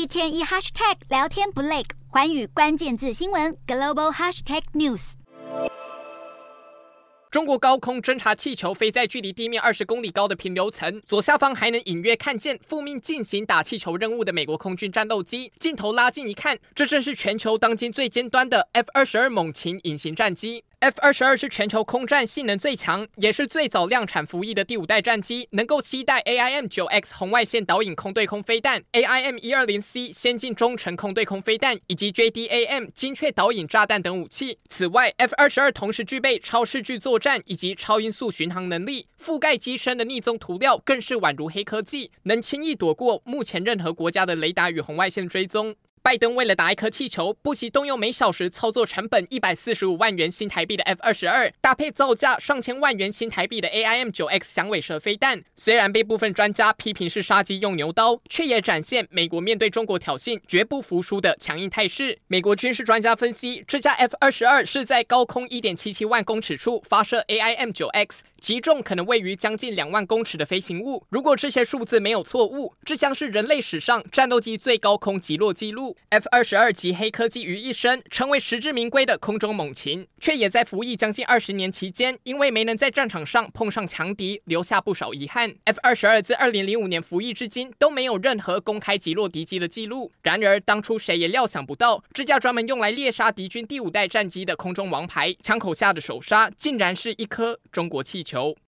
一天一 hashtag 聊天不累，环宇关键字新闻 global hashtag news。中国高空侦察气球飞在距离地面二十公里高的平流层，左下方还能隐约看见复命进行打气球任务的美国空军战斗机。镜头拉近一看，这正是全球当今最尖端的 F 二十二猛禽隐形战机。F 二十二是全球空战性能最强，也是最早量产服役的第五代战机，能够携带 AIM 九 X 红外线导引空对空飞弹、AIM 一二零 C 先进中程空对空飞弹以及 JDAM 精确导引炸弹等武器。此外，F 二十二同时具备超视距作战以及超音速巡航能力，覆盖机身的逆踪涂料更是宛如黑科技，能轻易躲过目前任何国家的雷达与红外线追踪。拜登为了打一颗气球，不惜动用每小时操作成本一百四十五万元新台币的 F 二十二，搭配造价上千万元新台币的 AIM 九 X 响尾蛇飞弹。虽然被部分专家批评是杀鸡用牛刀，却也展现美国面对中国挑衅绝不服输的强硬态势。美国军事专家分析，这架 F 二十二是在高空一点七七万公尺处发射 AIM 九 X。击中可能位于将近两万公尺的飞行物。如果这些数字没有错误，这将是人类史上战斗机最高空击落记录。F 二十二集黑科技于一身，成为实至名归的空中猛禽，却也在服役将近二十年期间，因为没能在战场上碰上强敌，留下不少遗憾。F 二十二自二零零五年服役至今，都没有任何公开击落敌机的记录。然而，当初谁也料想不到，这架专门用来猎杀敌军第五代战机的空中王牌，枪口下的首杀，竟然是一颗中国气球。球。